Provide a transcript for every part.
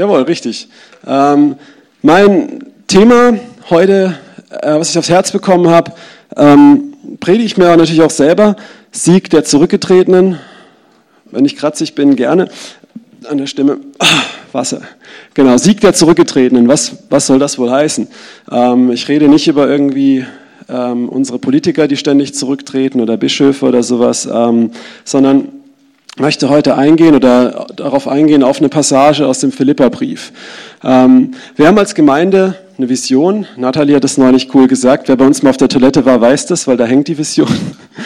Jawohl, richtig. Ähm, mein Thema heute, äh, was ich aufs Herz bekommen habe, ähm, predige ich mir natürlich auch selber. Sieg der Zurückgetretenen. Wenn ich kratzig bin, gerne. An der Stimme. Ah, Wasser. Genau, Sieg der Zurückgetretenen. Was, was soll das wohl heißen? Ähm, ich rede nicht über irgendwie ähm, unsere Politiker, die ständig zurücktreten oder Bischöfe oder sowas, ähm, sondern möchte heute eingehen oder darauf eingehen auf eine Passage aus dem Philipperbrief. Ähm, wir haben als Gemeinde eine Vision. Nathalie hat das neulich cool gesagt. Wer bei uns mal auf der Toilette war, weiß das, weil da hängt die Vision.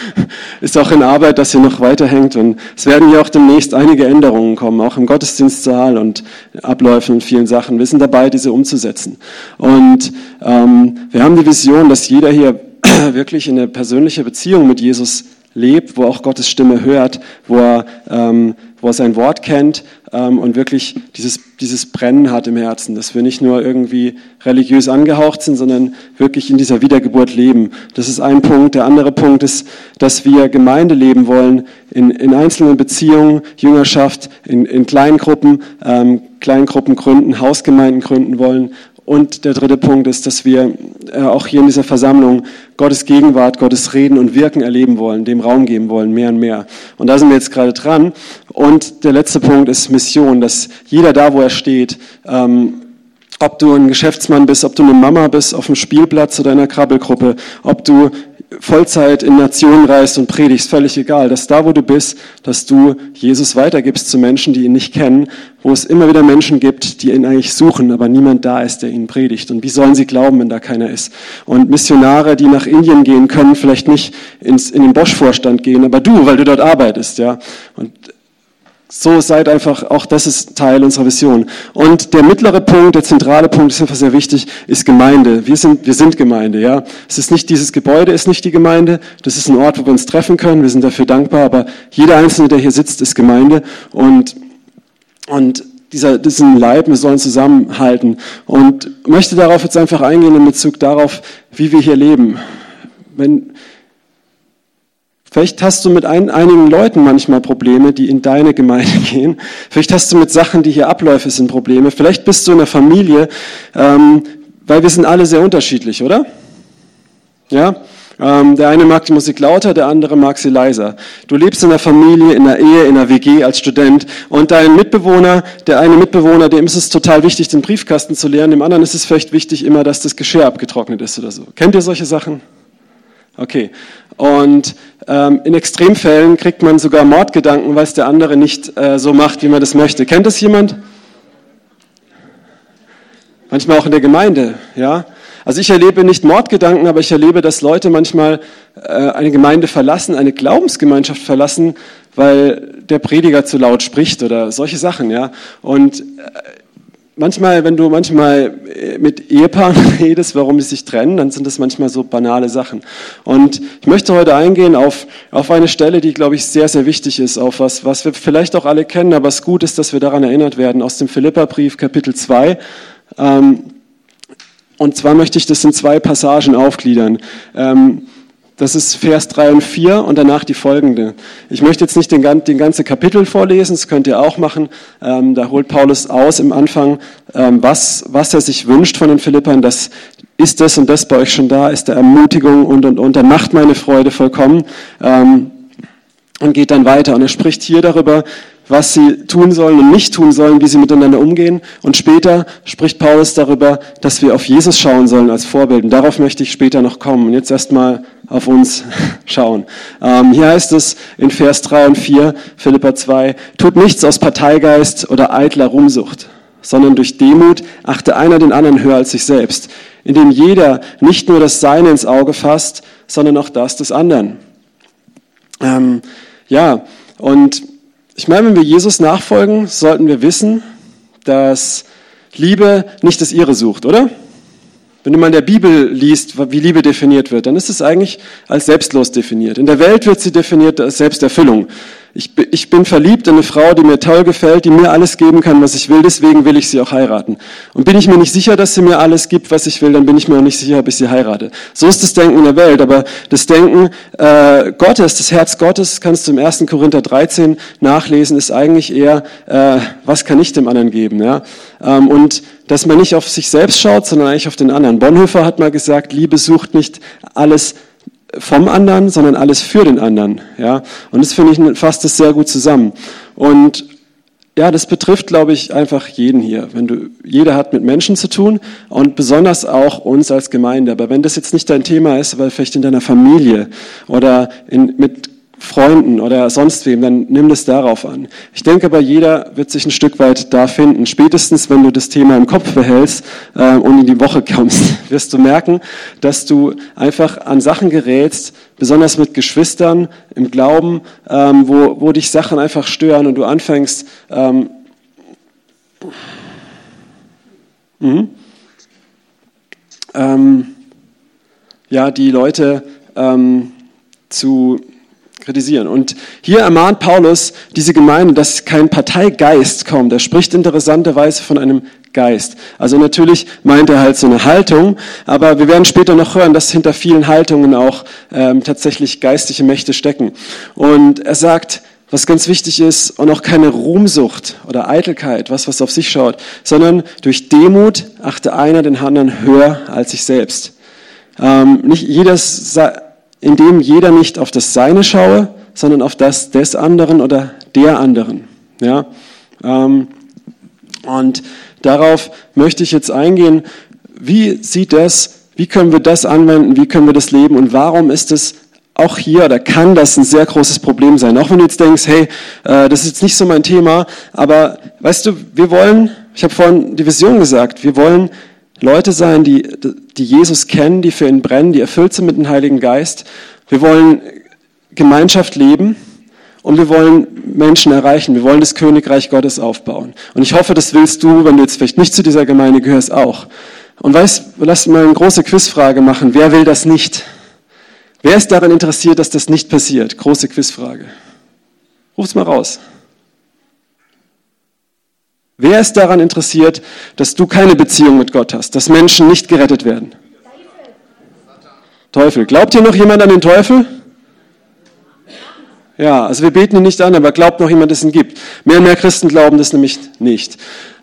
Ist auch in Arbeit, dass hier noch weiterhängt. Und es werden hier auch demnächst einige Änderungen kommen, auch im Gottesdienstsaal und Abläufen und vielen Sachen. Wir sind dabei, diese umzusetzen. Und ähm, wir haben die Vision, dass jeder hier wirklich in eine persönliche Beziehung mit Jesus lebt, wo auch Gottes Stimme hört, wo er, ähm, wo er sein Wort kennt ähm, und wirklich dieses, dieses Brennen hat im Herzen, dass wir nicht nur irgendwie religiös angehaucht sind, sondern wirklich in dieser Wiedergeburt leben. Das ist ein Punkt. Der andere Punkt ist, dass wir Gemeinde leben wollen, in, in einzelnen Beziehungen, Jüngerschaft, in, in Kleingruppen, ähm, Kleingruppen gründen, Hausgemeinden gründen wollen und der dritte Punkt ist, dass wir äh, auch hier in dieser Versammlung Gottes Gegenwart, Gottes Reden und Wirken erleben wollen, dem Raum geben wollen, mehr und mehr. Und da sind wir jetzt gerade dran. Und der letzte Punkt ist Mission, dass jeder da, wo er steht, ähm, ob du ein Geschäftsmann bist, ob du eine Mama bist auf dem Spielplatz oder in einer Krabbelgruppe, ob du Vollzeit in Nationen reist und predigst, völlig egal, dass da, wo du bist, dass du Jesus weitergibst zu Menschen, die ihn nicht kennen, wo es immer wieder Menschen gibt, die ihn eigentlich suchen, aber niemand da ist, der ihn predigt. Und wie sollen sie glauben, wenn da keiner ist? Und Missionare, die nach Indien gehen, können vielleicht nicht ins, in den Bosch-Vorstand gehen, aber du, weil du dort arbeitest, ja. Und so seid einfach, auch das ist Teil unserer Vision. Und der mittlere Punkt, der zentrale Punkt, ist einfach sehr wichtig, ist Gemeinde. Wir sind, wir sind Gemeinde, ja. Es ist nicht, dieses Gebäude ist nicht die Gemeinde. Das ist ein Ort, wo wir uns treffen können. Wir sind dafür dankbar. Aber jeder Einzelne, der hier sitzt, ist Gemeinde. Und, und dieser, diesen Leib, wir sollen zusammenhalten. Und möchte darauf jetzt einfach eingehen in Bezug darauf, wie wir hier leben. Wenn, Vielleicht hast du mit ein, einigen Leuten manchmal Probleme, die in deine Gemeinde gehen. Vielleicht hast du mit Sachen, die hier Abläufe sind, Probleme. Vielleicht bist du in der Familie, ähm, weil wir sind alle sehr unterschiedlich, oder? Ja? Ähm, der eine mag die Musik lauter, der andere mag sie leiser. Du lebst in der Familie, in der Ehe, in der WG als Student und dein Mitbewohner, der eine Mitbewohner, dem ist es total wichtig, den Briefkasten zu leeren, dem anderen ist es vielleicht wichtig immer, dass das Geschirr abgetrocknet ist oder so. Kennt ihr solche Sachen? Okay. Und ähm, in Extremfällen kriegt man sogar Mordgedanken, weil es der andere nicht äh, so macht, wie man das möchte. Kennt das jemand? Manchmal auch in der Gemeinde, ja. Also ich erlebe nicht Mordgedanken, aber ich erlebe, dass Leute manchmal äh, eine Gemeinde verlassen, eine Glaubensgemeinschaft verlassen, weil der Prediger zu laut spricht oder solche Sachen, ja. Und äh, manchmal, wenn du manchmal äh, mit Ehepaaren redest, warum sie sich trennen, dann sind das manchmal so banale Sachen. Und ich möchte heute eingehen auf, auf eine Stelle, die, glaube ich, sehr, sehr wichtig ist, auf was, was wir vielleicht auch alle kennen, aber es gut ist, dass wir daran erinnert werden, aus dem Philipperbrief Kapitel 2. Ähm, und zwar möchte ich das in zwei Passagen aufgliedern. Das ist Vers 3 und 4 und danach die folgende. Ich möchte jetzt nicht den, den ganzen Kapitel vorlesen, das könnt ihr auch machen. Ähm, da holt Paulus aus im Anfang, ähm, was, was er sich wünscht von den Philippern. Das ist das und das bei euch schon da, ist der Ermutigung und, und, und. Er macht meine Freude vollkommen ähm, und geht dann weiter. Und er spricht hier darüber, was sie tun sollen und nicht tun sollen, wie sie miteinander umgehen. Und später spricht Paulus darüber, dass wir auf Jesus schauen sollen als Vorbild. Und darauf möchte ich später noch kommen. Und jetzt erstmal auf uns schauen. Ähm, hier heißt es in Vers 3 und 4, Philippa 2, tut nichts aus Parteigeist oder eitler Ruhmsucht, sondern durch Demut achte einer den anderen höher als sich selbst, indem jeder nicht nur das Seine ins Auge fasst, sondern auch das des anderen. Ähm, ja, und ich meine, wenn wir Jesus nachfolgen, sollten wir wissen, dass Liebe nicht das Ihre sucht, oder? Wenn du mal in der Bibel liest, wie Liebe definiert wird, dann ist es eigentlich als selbstlos definiert. In der Welt wird sie definiert als Selbsterfüllung. ich, bin verliebt in eine Frau, die mir toll gefällt, die mir alles geben kann, was ich will, deswegen will ich sie auch heiraten. Und bin ich mir nicht sicher, dass sie mir alles gibt, was ich will, dann bin ich mir auch nicht sicher, ob ich sie heirate. So ist das Denken in der Welt, aber das Denken äh, Gottes, das Herz Gottes, kannst du im 1. Korinther 13 nachlesen, ist eigentlich eher, äh, was kann ich dem anderen geben? Ja? Ähm, und dass man nicht auf sich selbst schaut, sondern eigentlich auf den anderen. Bonhoeffer hat mal gesagt, Liebe sucht nicht alles vom anderen, sondern alles für den anderen. Ja? Und das finde ich fasst das sehr gut zusammen. Und ja, das betrifft, glaube ich, einfach jeden hier. Wenn du, jeder hat mit Menschen zu tun und besonders auch uns als Gemeinde. Aber wenn das jetzt nicht dein Thema ist, weil vielleicht in deiner Familie oder in, mit Freunden oder sonst wem, dann nimm das darauf an. Ich denke aber, jeder wird sich ein Stück weit da finden. Spätestens, wenn du das Thema im Kopf behältst äh, und in die Woche kommst, wirst du merken, dass du einfach an Sachen gerätst, besonders mit Geschwistern im Glauben, ähm, wo, wo dich Sachen einfach stören und du anfängst, ähm, mhm, ähm, ja, die Leute ähm, zu kritisieren. Und hier ermahnt Paulus diese Gemeinde, dass kein Parteigeist kommt. Er spricht interessanterweise von einem Geist. Also natürlich meint er halt so eine Haltung, aber wir werden später noch hören, dass hinter vielen Haltungen auch ähm, tatsächlich geistliche Mächte stecken. Und er sagt, was ganz wichtig ist, und auch keine Ruhmsucht oder Eitelkeit, was was auf sich schaut, sondern durch Demut achte einer den anderen höher als sich selbst. Ähm, nicht jedes indem jeder nicht auf das Seine schaue, sondern auf das des anderen oder der anderen. Ja? Ähm, und darauf möchte ich jetzt eingehen, wie sieht das, wie können wir das anwenden, wie können wir das leben und warum ist es auch hier oder kann das ein sehr großes Problem sein. Auch wenn du jetzt denkst, hey, äh, das ist jetzt nicht so mein Thema, aber weißt du, wir wollen, ich habe vorhin die Vision gesagt, wir wollen Leute sein, die, die Jesus kennen, die für ihn brennen, die erfüllt sind mit dem Heiligen Geist. Wir wollen Gemeinschaft leben und wir wollen Menschen erreichen. Wir wollen das Königreich Gottes aufbauen. Und ich hoffe, das willst du, wenn du jetzt vielleicht nicht zu dieser Gemeinde gehörst, auch. Und weißt, lass mal eine große Quizfrage machen. Wer will das nicht? Wer ist daran interessiert, dass das nicht passiert? Große Quizfrage. Ruf's mal raus. Wer ist daran interessiert, dass du keine Beziehung mit Gott hast, dass Menschen nicht gerettet werden? Teufel. Glaubt hier noch jemand an den Teufel? Ja, also wir beten ihn nicht an, aber glaubt noch jemand, dass es ihn gibt. Mehr und mehr Christen glauben das nämlich nicht.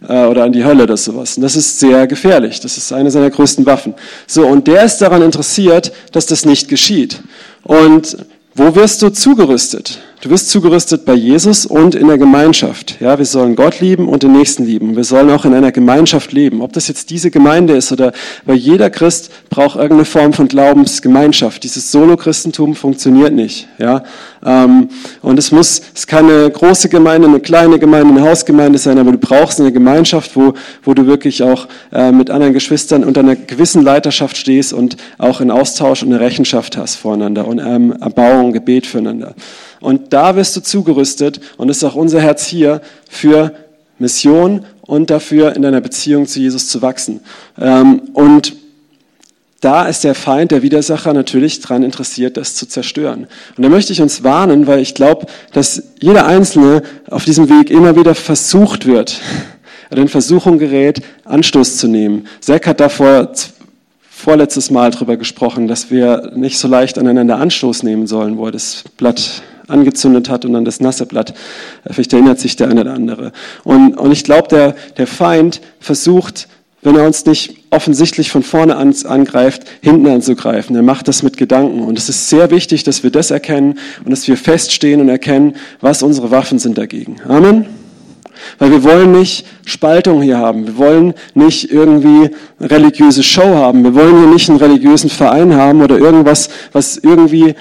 Äh, oder an die Hölle oder sowas. Und das ist sehr gefährlich. Das ist eine seiner größten Waffen. So, und der ist daran interessiert, dass das nicht geschieht. Und wo wirst du zugerüstet? Du wirst zugerüstet bei Jesus und in der Gemeinschaft. Ja, wir sollen Gott lieben und den Nächsten lieben. Wir sollen auch in einer Gemeinschaft leben. Ob das jetzt diese Gemeinde ist oder, weil jeder Christ braucht irgendeine Form von Glaubensgemeinschaft. Dieses Solo-Christentum funktioniert nicht. Ja, ähm, und es muss, es kann eine große Gemeinde, eine kleine Gemeinde, eine Hausgemeinde sein, aber du brauchst eine Gemeinschaft, wo, wo du wirklich auch äh, mit anderen Geschwistern unter einer gewissen Leiterschaft stehst und auch in Austausch und eine Rechenschaft hast voreinander und ähm, Erbauung, Gebet füreinander. Und da wirst du zugerüstet und ist auch unser Herz hier für Mission und dafür in deiner Beziehung zu Jesus zu wachsen. Ähm, und da ist der Feind, der Widersacher natürlich daran interessiert, das zu zerstören. Und da möchte ich uns warnen, weil ich glaube, dass jeder Einzelne auf diesem Weg immer wieder versucht wird, oder in Versuchung gerät, Anstoß zu nehmen. Zack hat davor vorletztes Mal darüber gesprochen, dass wir nicht so leicht aneinander Anstoß nehmen sollen, wo er das Blatt angezündet hat und dann das nasse Blatt. Vielleicht erinnert sich der eine oder andere. Und, und ich glaube, der, der Feind versucht, wenn er uns nicht offensichtlich von vorne an, angreift, hinten anzugreifen. Er macht das mit Gedanken. Und es ist sehr wichtig, dass wir das erkennen und dass wir feststehen und erkennen, was unsere Waffen sind dagegen. Amen. Weil wir wollen nicht Spaltung hier haben. Wir wollen nicht irgendwie religiöse Show haben. Wir wollen hier nicht einen religiösen Verein haben oder irgendwas, was irgendwie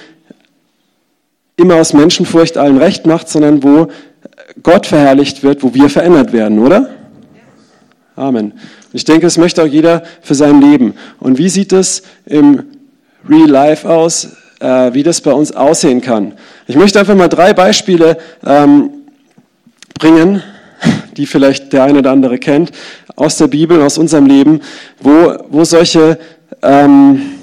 immer aus Menschenfurcht allen recht macht, sondern wo Gott verherrlicht wird, wo wir verändert werden, oder? Amen. Ich denke, das möchte auch jeder für sein Leben. Und wie sieht es im Real Life aus, äh, wie das bei uns aussehen kann? Ich möchte einfach mal drei Beispiele ähm, bringen, die vielleicht der eine oder andere kennt, aus der Bibel, aus unserem Leben, wo, wo solche ähm,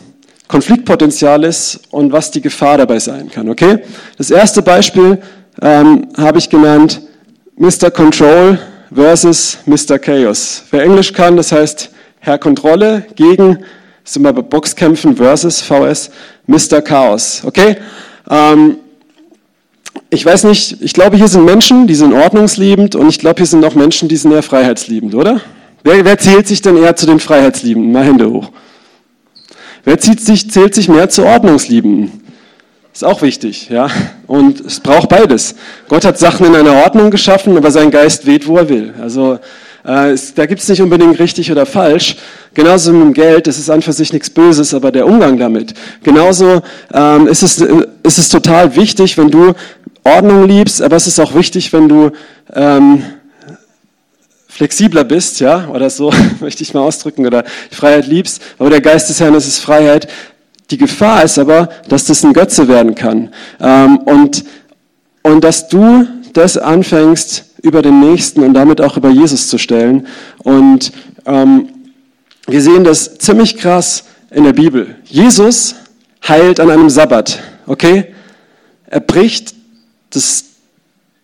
Konfliktpotenzial ist und was die Gefahr dabei sein kann. Okay? Das erste Beispiel ähm, habe ich genannt Mr. Control versus Mr. Chaos. Wer Englisch kann, das heißt Herr Kontrolle gegen, sind wir bei Boxkämpfen versus VS, Mr. Chaos. Okay? Ähm, ich weiß nicht, ich glaube, hier sind Menschen, die sind ordnungsliebend und ich glaube, hier sind auch Menschen, die sind eher freiheitsliebend, oder? Wer, wer zählt sich denn eher zu den Freiheitsliebenden? Mal Hände hoch. Wer zählt sich, zählt sich mehr zu Ordnungsliebenden? Ist auch wichtig, ja. Und es braucht beides. Gott hat Sachen in einer Ordnung geschaffen, aber sein Geist weht, wo er will. Also äh, es, da gibt es nicht unbedingt richtig oder falsch. Genauso mit dem Geld, das ist an für sich nichts Böses, aber der Umgang damit. Genauso ähm, ist, es, ist es total wichtig, wenn du Ordnung liebst, aber es ist auch wichtig, wenn du ähm, flexibler bist, ja, oder so möchte ich mal ausdrücken, oder Freiheit liebst, aber der Geist des Herrn ist es Freiheit, die Gefahr ist aber, dass das ein Götze werden kann. Ähm, und, und dass du das anfängst, über den Nächsten und damit auch über Jesus zu stellen. Und ähm, wir sehen das ziemlich krass in der Bibel. Jesus heilt an einem Sabbat, okay? Er bricht das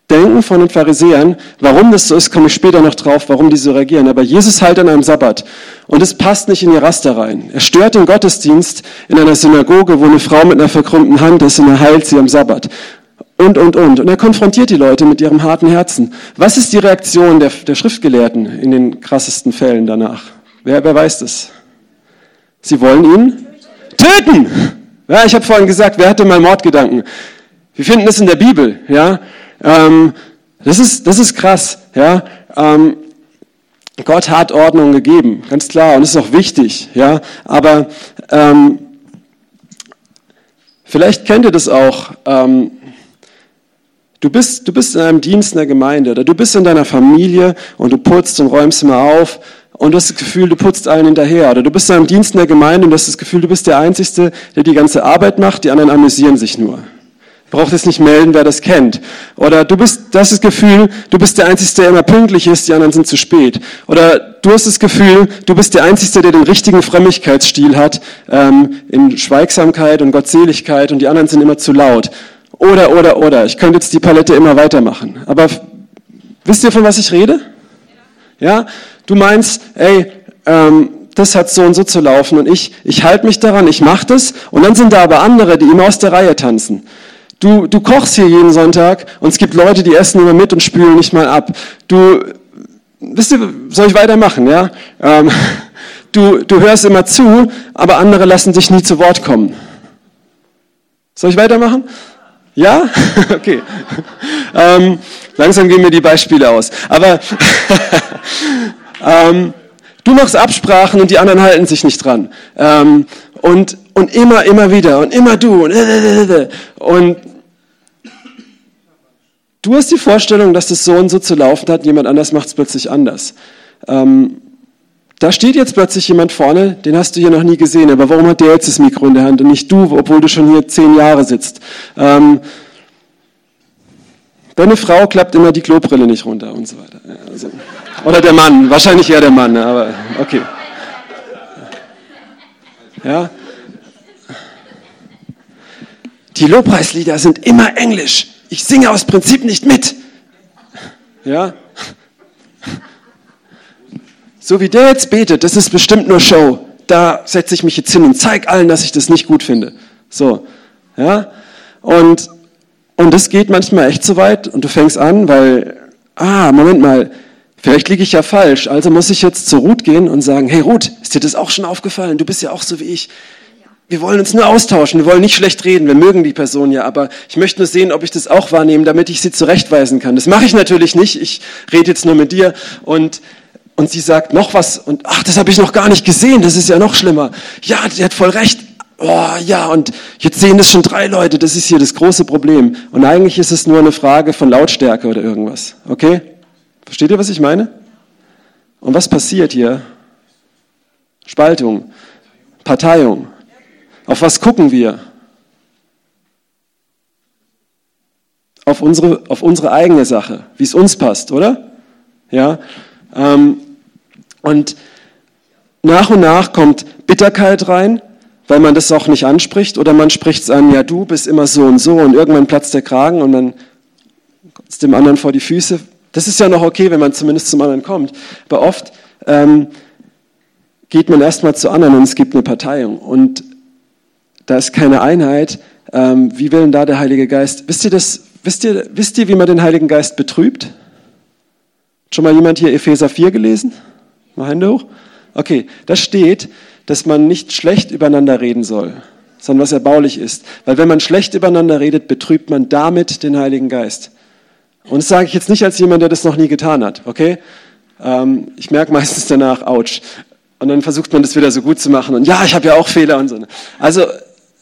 Denken von den Pharisäern, warum das so ist, komme ich später noch drauf, warum die so reagieren. Aber Jesus heilt an einem Sabbat und es passt nicht in ihr Raster rein. Er stört den Gottesdienst in einer Synagoge, wo eine Frau mit einer verkrümmten Hand ist und er heilt sie am Sabbat. Und, und, und. Und er konfrontiert die Leute mit ihrem harten Herzen. Was ist die Reaktion der, der Schriftgelehrten in den krassesten Fällen danach? Wer, wer weiß das? Sie wollen ihn töten. Ja, ich habe vorhin gesagt, wer hatte mal Mordgedanken? Wir finden es in der Bibel, ja. Ähm, das, ist, das ist krass. Ja? Ähm, Gott hat Ordnung gegeben, ganz klar, und das ist auch wichtig. Ja? Aber ähm, vielleicht kennt ihr das auch. Ähm, du, bist, du bist in einem Dienst in der Gemeinde oder du bist in deiner Familie und du putzt und räumst immer auf und du hast das Gefühl, du putzt allen hinterher. Oder du bist in einem Dienst in der Gemeinde und du hast das Gefühl, du bist der Einzige, der die ganze Arbeit macht, die anderen amüsieren sich nur braucht es nicht melden, wer das kennt. Oder du bist, das ist das Gefühl, du bist der Einzige, der immer pünktlich ist, die anderen sind zu spät. Oder du hast das Gefühl, du bist der Einzige, der den richtigen Frömmigkeitsstil hat, ähm, in Schweigsamkeit und Gottseligkeit und die anderen sind immer zu laut. Oder, oder, oder. Ich könnte jetzt die Palette immer weitermachen. Aber wisst ihr, von was ich rede? Ja? Du meinst, ey, ähm, das hat so und so zu laufen und ich, ich halte mich daran, ich mache das und dann sind da aber andere, die immer aus der Reihe tanzen. Du, du kochst hier jeden Sonntag und es gibt Leute, die essen immer mit und spülen nicht mal ab. Du, wisst ihr, soll ich weitermachen, ja? Ähm, du, du hörst immer zu, aber andere lassen dich nie zu Wort kommen. Soll ich weitermachen? Ja? Okay. Ähm, langsam gehen mir die Beispiele aus. Aber ähm, du machst Absprachen und die anderen halten sich nicht dran. Ähm, und, und immer, immer wieder und immer du und, und Du hast die Vorstellung, dass das so und so zu laufen hat, jemand anders macht es plötzlich anders. Ähm, da steht jetzt plötzlich jemand vorne, den hast du hier noch nie gesehen, aber warum hat der jetzt das Mikro in der Hand und nicht du, obwohl du schon hier zehn Jahre sitzt? Ähm, deine Frau klappt immer die Klobrille nicht runter und so weiter. Also, oder der Mann, wahrscheinlich eher der Mann, aber okay. Ja. Die Lobpreislieder sind immer Englisch ich singe aus Prinzip nicht mit. Ja? So wie der jetzt betet, das ist bestimmt nur Show. Da setze ich mich jetzt hin und zeige allen, dass ich das nicht gut finde. So. Ja? Und, und das geht manchmal echt so weit und du fängst an, weil, ah, Moment mal, vielleicht liege ich ja falsch. Also muss ich jetzt zur Ruth gehen und sagen, hey Ruth, ist dir das auch schon aufgefallen? Du bist ja auch so wie ich. Wir wollen uns nur austauschen, wir wollen nicht schlecht reden, wir mögen die Person ja, aber ich möchte nur sehen, ob ich das auch wahrnehme, damit ich sie zurechtweisen kann. Das mache ich natürlich nicht, ich rede jetzt nur mit dir und, und sie sagt noch was und ach, das habe ich noch gar nicht gesehen, das ist ja noch schlimmer. Ja, die hat voll recht. Oh, ja, und jetzt sehen das schon drei Leute, das ist hier das große Problem. Und eigentlich ist es nur eine Frage von Lautstärke oder irgendwas. Okay? Versteht ihr, was ich meine? Und was passiert hier? Spaltung, Parteiung. Auf was gucken wir? Auf unsere, auf unsere eigene Sache, wie es uns passt, oder? Ja. Ähm, und nach und nach kommt Bitterkeit rein, weil man das auch nicht anspricht, oder man spricht es an, ja, du bist immer so und so, und irgendwann platzt der Kragen und dann dem anderen vor die Füße. Das ist ja noch okay, wenn man zumindest zum anderen kommt. Aber oft ähm, geht man erstmal zu anderen und es gibt eine Parteiung. Und da ist keine Einheit. Ähm, wie will denn da der Heilige Geist? Wisst ihr, das, wisst, ihr, wisst ihr, wie man den Heiligen Geist betrübt? Schon mal jemand hier Epheser 4 gelesen? Mal Hände hoch. Okay, da steht, dass man nicht schlecht übereinander reden soll, sondern was erbaulich ist. Weil wenn man schlecht übereinander redet, betrübt man damit den Heiligen Geist. Und das sage ich jetzt nicht als jemand, der das noch nie getan hat, okay? Ähm, ich merke meistens danach, ouch. Und dann versucht man das wieder so gut zu machen und ja, ich habe ja auch Fehler und so. Also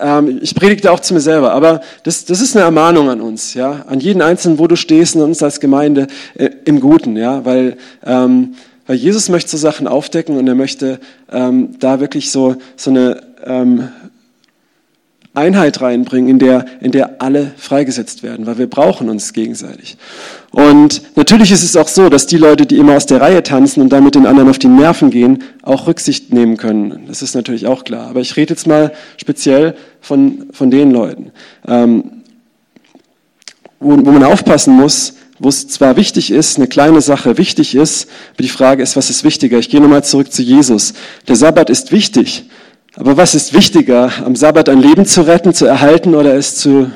ähm, ich predigte auch zu mir selber, aber das, das ist eine Ermahnung an uns, ja, an jeden Einzelnen, wo du stehst und uns als Gemeinde äh, im Guten, ja, weil ähm, weil Jesus möchte so Sachen aufdecken und er möchte ähm, da wirklich so so eine ähm, Einheit reinbringen, in der, in der alle freigesetzt werden, weil wir brauchen uns gegenseitig. Und natürlich ist es auch so, dass die Leute, die immer aus der Reihe tanzen und damit den anderen auf die Nerven gehen, auch Rücksicht nehmen können. Das ist natürlich auch klar. Aber ich rede jetzt mal speziell von, von den Leuten, ähm, wo, wo man aufpassen muss, wo es zwar wichtig ist, eine kleine Sache wichtig ist, aber die Frage ist, was ist wichtiger? Ich gehe nochmal zurück zu Jesus. Der Sabbat ist wichtig, aber was ist wichtiger, am Sabbat ein Leben zu retten, zu erhalten oder es zu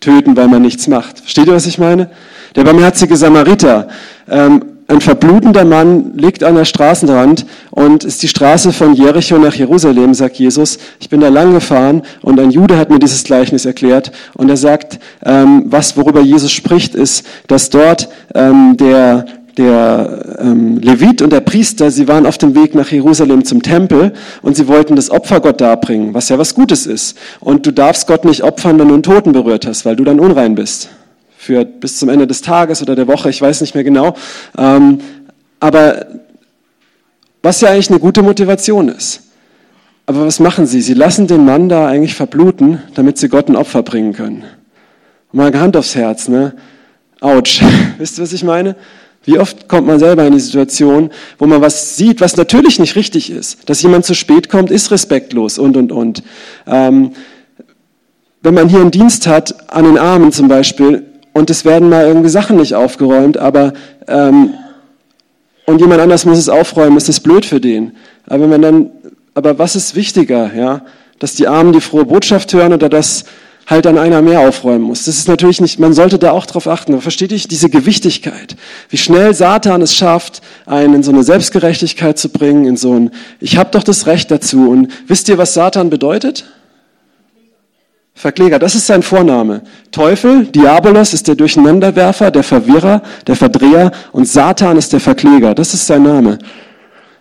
töten, weil man nichts macht? Versteht ihr, was ich meine? Der barmherzige Samariter, ähm, ein verblutender Mann liegt an der Straßenrand und ist die Straße von Jericho nach Jerusalem, sagt Jesus. Ich bin da lang gefahren und ein Jude hat mir dieses Gleichnis erklärt und er sagt, ähm, was worüber Jesus spricht, ist, dass dort ähm, der der ähm, Levit und der Priester, sie waren auf dem Weg nach Jerusalem zum Tempel und sie wollten das Opfer Gott darbringen, was ja was Gutes ist. Und du darfst Gott nicht opfern, wenn du einen Toten berührt hast, weil du dann unrein bist. Für bis zum Ende des Tages oder der Woche, ich weiß nicht mehr genau. Ähm, aber was ja eigentlich eine gute Motivation ist. Aber was machen sie? Sie lassen den Mann da eigentlich verbluten, damit sie Gott ein Opfer bringen können. Mal Hand aufs Herz, ne? Autsch. Wisst ihr, was ich meine? Wie oft kommt man selber in die Situation, wo man was sieht, was natürlich nicht richtig ist. Dass jemand zu spät kommt, ist respektlos und, und, und. Ähm, wenn man hier einen Dienst hat, an den Armen zum Beispiel, und es werden mal irgendwie Sachen nicht aufgeräumt, aber ähm, und jemand anders muss es aufräumen, ist das blöd für den. Aber wenn man dann, aber was ist wichtiger, ja? Dass die Armen die frohe Botschaft hören oder dass halt dann einer mehr aufräumen muss. Das ist natürlich nicht, man sollte da auch drauf achten. Versteht ihr diese Gewichtigkeit? Wie schnell Satan es schafft, einen in so eine Selbstgerechtigkeit zu bringen, in so ein, ich habe doch das Recht dazu. Und wisst ihr, was Satan bedeutet? Verkläger, das ist sein Vorname. Teufel, Diabolos ist der Durcheinanderwerfer, der Verwirrer, der Verdreher und Satan ist der Verkläger. Das ist sein Name.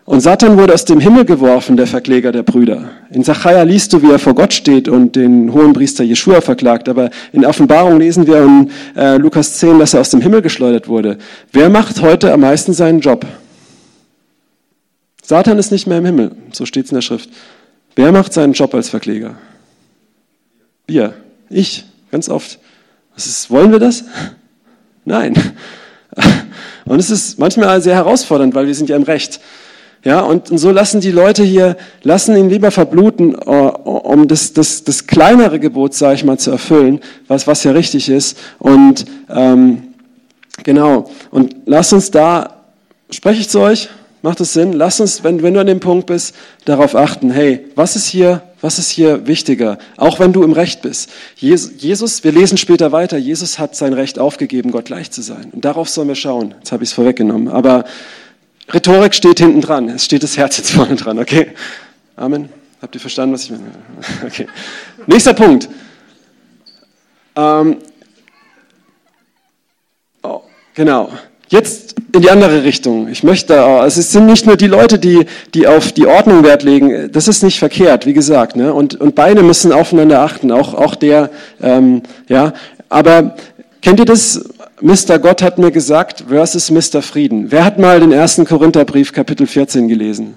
Und Satan wurde aus dem Himmel geworfen, der Verkläger der Brüder. In Sacharja liest du, wie er vor Gott steht und den hohen Priester Jeschua verklagt. Aber in Offenbarung lesen wir in äh, Lukas 10, dass er aus dem Himmel geschleudert wurde. Wer macht heute am meisten seinen Job? Satan ist nicht mehr im Himmel, so steht es in der Schrift. Wer macht seinen Job als Verkläger? Wir, ich, ganz oft. Ist, wollen wir das? Nein. Und es ist manchmal sehr herausfordernd, weil wir sind ja im Recht. Ja, und so lassen die Leute hier, lassen ihn lieber verbluten, äh, um das, das, das kleinere Gebot, sage ich mal, zu erfüllen, was, was ja richtig ist. Und ähm, genau, und lasst uns da, spreche ich zu euch, macht es Sinn? Lasst uns, wenn, wenn du an dem Punkt bist, darauf achten, hey, was ist hier, was ist hier wichtiger? Auch wenn du im Recht bist. Jesus, wir lesen später weiter, Jesus hat sein Recht aufgegeben, Gott gleich zu sein. Und darauf sollen wir schauen. Jetzt habe ich es vorweggenommen. Aber Rhetorik steht hinten dran. Es steht das Herz jetzt vorne dran, okay? Amen. Habt ihr verstanden, was ich meine? Okay. Nächster Punkt. Ähm, oh, genau. Jetzt in die andere Richtung. Ich möchte, oh, es sind nicht nur die Leute, die, die auf die Ordnung Wert legen. Das ist nicht verkehrt, wie gesagt. Ne? Und, und beide müssen aufeinander achten. Auch, auch der, ähm, ja. Aber kennt ihr das? Mr. Gott hat mir gesagt versus Mr. Frieden. Wer hat mal den ersten Korintherbrief Kapitel 14 gelesen?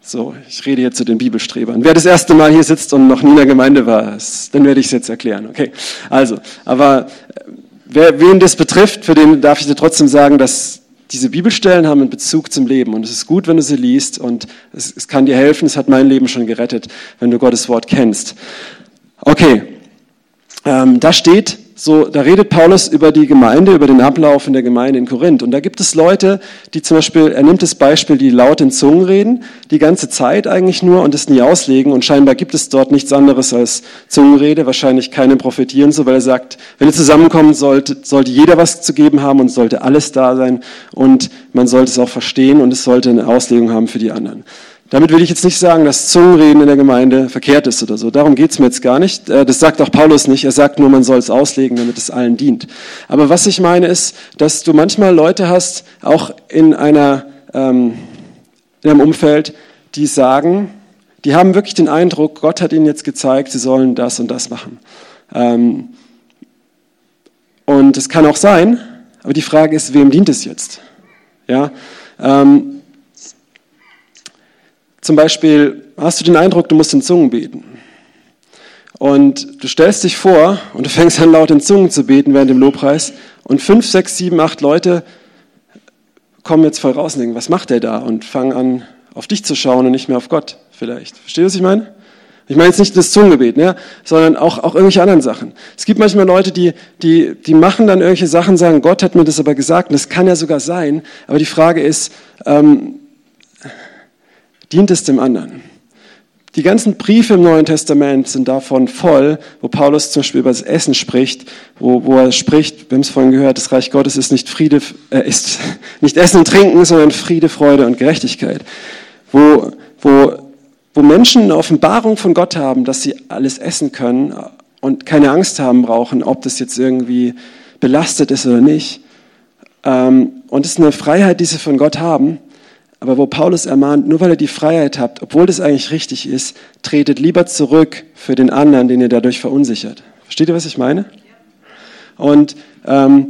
So, ich rede jetzt zu den Bibelstrebern. Wer das erste Mal hier sitzt und noch nie in der Gemeinde war, dann werde ich es jetzt erklären. Okay, also, aber äh, wer, wen das betrifft, für den darf ich dir trotzdem sagen, dass diese Bibelstellen haben einen Bezug zum Leben und es ist gut, wenn du sie liest und es, es kann dir helfen. Es hat mein Leben schon gerettet, wenn du Gottes Wort kennst. Okay, ähm, da steht, so, da redet Paulus über die Gemeinde, über den Ablauf in der Gemeinde in Korinth. Und da gibt es Leute, die zum Beispiel, er nimmt das Beispiel, die laut in Zungen reden, die ganze Zeit eigentlich nur und es nie auslegen. Und scheinbar gibt es dort nichts anderes als Zungenrede, wahrscheinlich keine profitieren so, weil er sagt, wenn ihr zusammenkommen sollte, sollte jeder was zu geben haben und sollte alles da sein und man sollte es auch verstehen und es sollte eine Auslegung haben für die anderen. Damit will ich jetzt nicht sagen, dass Zungenreden in der Gemeinde verkehrt ist oder so. Darum geht es mir jetzt gar nicht. Äh, das sagt auch Paulus nicht. Er sagt nur, man soll es auslegen, damit es allen dient. Aber was ich meine ist, dass du manchmal Leute hast, auch in, einer, ähm, in einem Umfeld, die sagen, die haben wirklich den Eindruck, Gott hat ihnen jetzt gezeigt, sie sollen das und das machen. Ähm, und es kann auch sein, aber die Frage ist, wem dient es jetzt? Ja, ähm, zum Beispiel hast du den Eindruck, du musst in Zungen beten. Und du stellst dich vor und du fängst an laut in Zungen zu beten während dem Lobpreis und fünf, sechs, sieben, acht Leute kommen jetzt voll raus und denken, was macht der da? Und fangen an, auf dich zu schauen und nicht mehr auf Gott vielleicht. Verstehst du, was ich meine? Ich meine jetzt nicht das Zungengebet, ne? sondern auch, auch irgendwelche anderen Sachen. Es gibt manchmal Leute, die, die, die machen dann irgendwelche Sachen, sagen, Gott hat mir das aber gesagt, und das kann ja sogar sein, aber die Frage ist, ähm, dient es dem anderen. Die ganzen Briefe im Neuen Testament sind davon voll, wo Paulus zum Beispiel über das Essen spricht, wo, wo er spricht, wir haben es vorhin gehört, das Reich Gottes ist nicht Friede, äh, ist nicht Essen und Trinken, sondern Friede, Freude und Gerechtigkeit. Wo, wo, wo Menschen eine Offenbarung von Gott haben, dass sie alles essen können und keine Angst haben brauchen, ob das jetzt irgendwie belastet ist oder nicht. Ähm, und es ist eine Freiheit, die sie von Gott haben aber wo Paulus ermahnt, nur weil ihr die Freiheit habt, obwohl das eigentlich richtig ist, tretet lieber zurück für den anderen, den ihr dadurch verunsichert. Versteht ihr, was ich meine? Und ähm,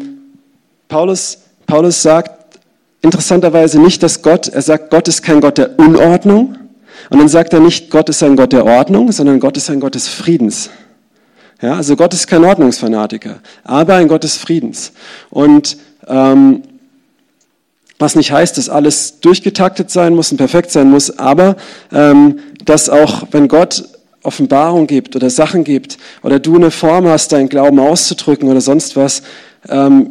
Paulus, Paulus sagt interessanterweise nicht, dass Gott, er sagt, Gott ist kein Gott der Unordnung. Und dann sagt er nicht, Gott ist ein Gott der Ordnung, sondern Gott ist ein Gott des Friedens. Ja, also Gott ist kein Ordnungsfanatiker, aber ein Gott des Friedens. Und ähm, was nicht heißt, dass alles durchgetaktet sein muss und perfekt sein muss, aber ähm, dass auch, wenn Gott Offenbarung gibt oder Sachen gibt oder du eine Form hast, deinen Glauben auszudrücken oder sonst was, ähm,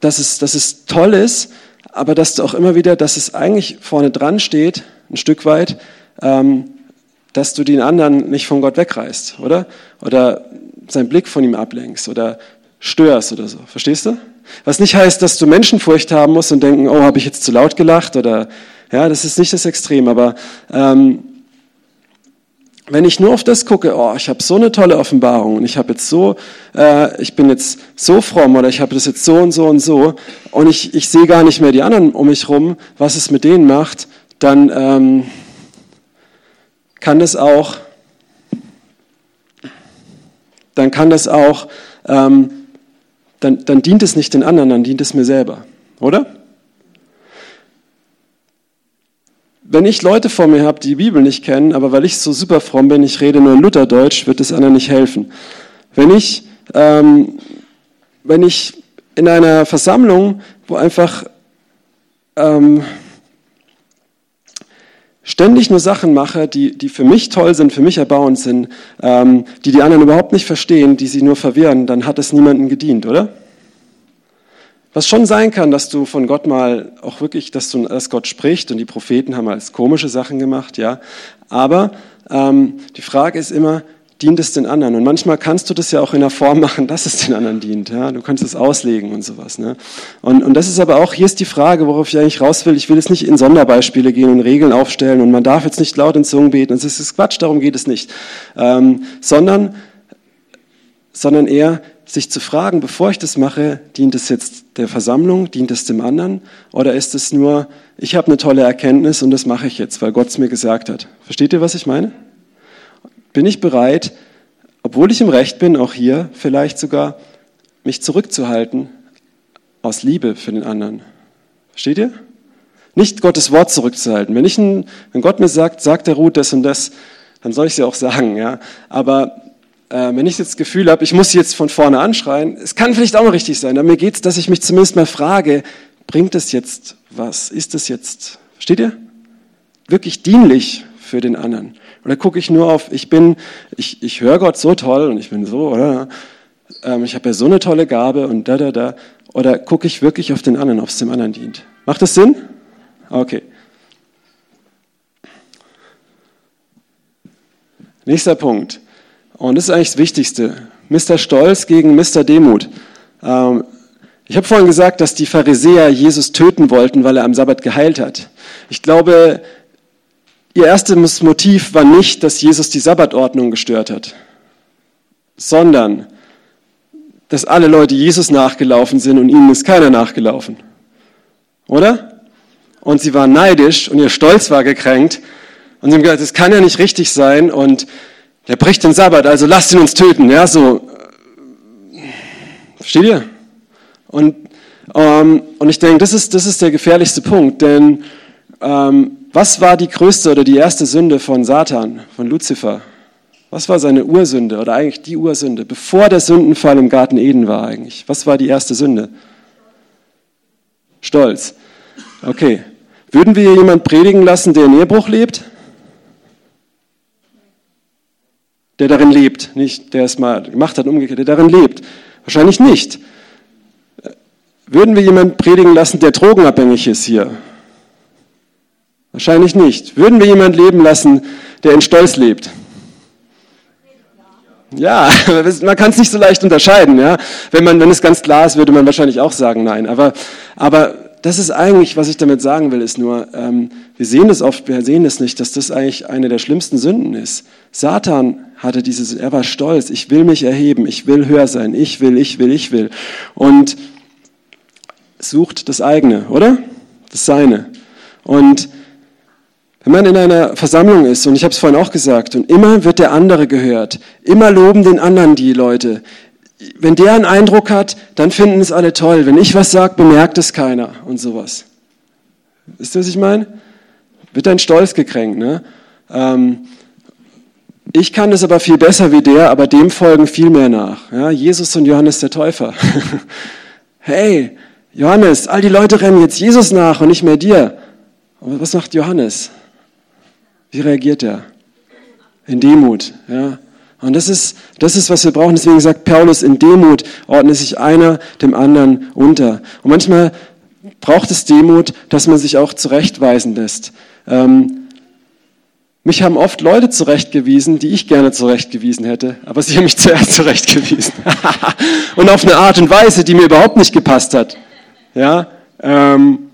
dass, es, dass es toll ist, aber dass du auch immer wieder, dass es eigentlich vorne dran steht, ein Stück weit, ähm, dass du den anderen nicht von Gott wegreißt, oder? Oder seinen Blick von ihm ablenkst oder störst oder so. Verstehst du? Was nicht heißt, dass du Menschenfurcht haben musst und denken, oh, habe ich jetzt zu laut gelacht oder ja, das ist nicht das Extrem, aber ähm, wenn ich nur auf das gucke, oh, ich habe so eine tolle Offenbarung und ich habe jetzt so, äh, ich bin jetzt so fromm oder ich habe das jetzt so und so und so und ich, ich sehe gar nicht mehr die anderen um mich rum, was es mit denen macht, dann ähm, kann das auch, dann kann das auch ähm, dann, dann dient es nicht den anderen, dann dient es mir selber, oder? Wenn ich Leute vor mir habe, die die Bibel nicht kennen, aber weil ich so super fromm bin, ich rede nur Lutherdeutsch, wird es anderen nicht helfen. Wenn ich, ähm, wenn ich in einer Versammlung, wo einfach ähm, ständig nur Sachen mache, die, die für mich toll sind, für mich erbauend sind, ähm, die die anderen überhaupt nicht verstehen, die sie nur verwirren, dann hat es niemandem gedient, oder? Was schon sein kann, dass du von Gott mal auch wirklich, dass, du, dass Gott spricht und die Propheten haben als komische Sachen gemacht, ja. Aber ähm, die Frage ist immer, dient es den anderen? Und manchmal kannst du das ja auch in der Form machen, dass es den anderen dient. Ja? Du kannst es auslegen und sowas. Ne? Und, und das ist aber auch, hier ist die Frage, worauf ich eigentlich raus will. Ich will jetzt nicht in Sonderbeispiele gehen und Regeln aufstellen und man darf jetzt nicht laut in Zungen beten. Das ist Quatsch, darum geht es nicht. Ähm, sondern, sondern eher sich zu fragen, bevor ich das mache, dient es jetzt der Versammlung, dient es dem anderen oder ist es nur, ich habe eine tolle Erkenntnis und das mache ich jetzt, weil Gott es mir gesagt hat. Versteht ihr, was ich meine? Bin ich bereit, obwohl ich im Recht bin, auch hier vielleicht sogar, mich zurückzuhalten aus Liebe für den anderen. Versteht ihr? Nicht Gottes Wort zurückzuhalten. Wenn, ich ein, wenn Gott mir sagt, sagt der Ruth das und das, dann soll ich es ja auch sagen. Ja? Aber äh, wenn ich das Gefühl habe, ich muss jetzt von vorne anschreien, es kann vielleicht auch mal richtig sein, aber mir geht es, dass ich mich zumindest mal frage, bringt es jetzt was? Ist es jetzt, versteht ihr? Wirklich dienlich für den anderen. Oder gucke ich nur auf, ich bin, ich, ich höre Gott so toll und ich bin so, oder? ähm, ich habe ja so eine tolle Gabe und da, da, da. Oder gucke ich wirklich auf den anderen, ob es dem anderen dient? Macht das Sinn? Okay. Nächster Punkt. Und das ist eigentlich das Wichtigste. Mr. Stolz gegen Mr. Demut. Ähm, ich habe vorhin gesagt, dass die Pharisäer Jesus töten wollten, weil er am Sabbat geheilt hat. Ich glaube, ihr erstes Motiv war nicht, dass Jesus die Sabbatordnung gestört hat, sondern dass alle Leute Jesus nachgelaufen sind und ihnen ist keiner nachgelaufen. Oder? Und sie waren neidisch und ihr Stolz war gekränkt und sie haben gesagt, das kann ja nicht richtig sein und der bricht den Sabbat, also lasst ihn uns töten. Ja, so. Versteht ihr? Und, ähm, und ich denke, das ist, das ist der gefährlichste Punkt, denn ähm, was war die größte oder die erste Sünde von Satan, von Luzifer? Was war seine Ursünde oder eigentlich die Ursünde, bevor der Sündenfall im Garten Eden war eigentlich? Was war die erste Sünde? Stolz. Okay. Würden wir jemand predigen lassen, der in Ehebruch lebt? Der darin lebt, nicht der es mal gemacht hat, umgekehrt, der darin lebt. Wahrscheinlich nicht. Würden wir jemand predigen lassen, der drogenabhängig ist hier? Wahrscheinlich nicht. Würden wir jemand leben lassen, der in Stolz lebt? Ja, man kann es nicht so leicht unterscheiden. Ja? Wenn, man, wenn es ganz klar ist, würde man wahrscheinlich auch sagen nein. Aber, aber das ist eigentlich, was ich damit sagen will, ist nur, ähm, wir sehen das oft, wir sehen es nicht, dass das eigentlich eine der schlimmsten Sünden ist. Satan hatte dieses, er war stolz, ich will mich erheben, ich will höher sein, ich will, ich will, ich will. Und sucht das eigene, oder? Das seine. Und wenn man in einer Versammlung ist, und ich habe es vorhin auch gesagt, und immer wird der andere gehört, immer loben den anderen die Leute. Wenn der einen Eindruck hat, dann finden es alle toll. Wenn ich was sage, bemerkt es keiner und sowas. Wisst ihr, was ich meine? Wird dein Stolz gekränkt. Ne? Ähm, ich kann es aber viel besser wie der, aber dem folgen viel mehr nach. Ja? Jesus und Johannes der Täufer. hey, Johannes, all die Leute rennen jetzt Jesus nach und nicht mehr dir. Aber was macht Johannes? Wie reagiert er? In Demut, ja. Und das ist, das ist, was wir brauchen. Deswegen sagt Paulus, in Demut ordnet sich einer dem anderen unter. Und manchmal braucht es Demut, dass man sich auch zurechtweisen lässt. Ähm, mich haben oft Leute zurechtgewiesen, die ich gerne zurechtgewiesen hätte, aber sie haben mich zuerst zurechtgewiesen. und auf eine Art und Weise, die mir überhaupt nicht gepasst hat ja, ähm,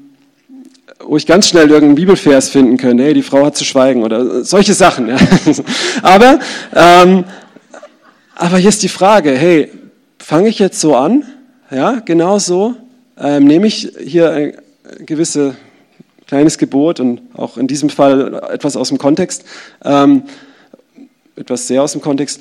wo ich ganz schnell irgendeinen Bibelvers finden könnte, hey, die Frau hat zu schweigen oder solche Sachen. Ja. aber, ähm, aber hier ist die Frage, hey, fange ich jetzt so an? Ja, genau so. Ähm, nehme ich hier ein gewisses kleines Gebot und auch in diesem Fall etwas aus dem Kontext, ähm, etwas sehr aus dem Kontext.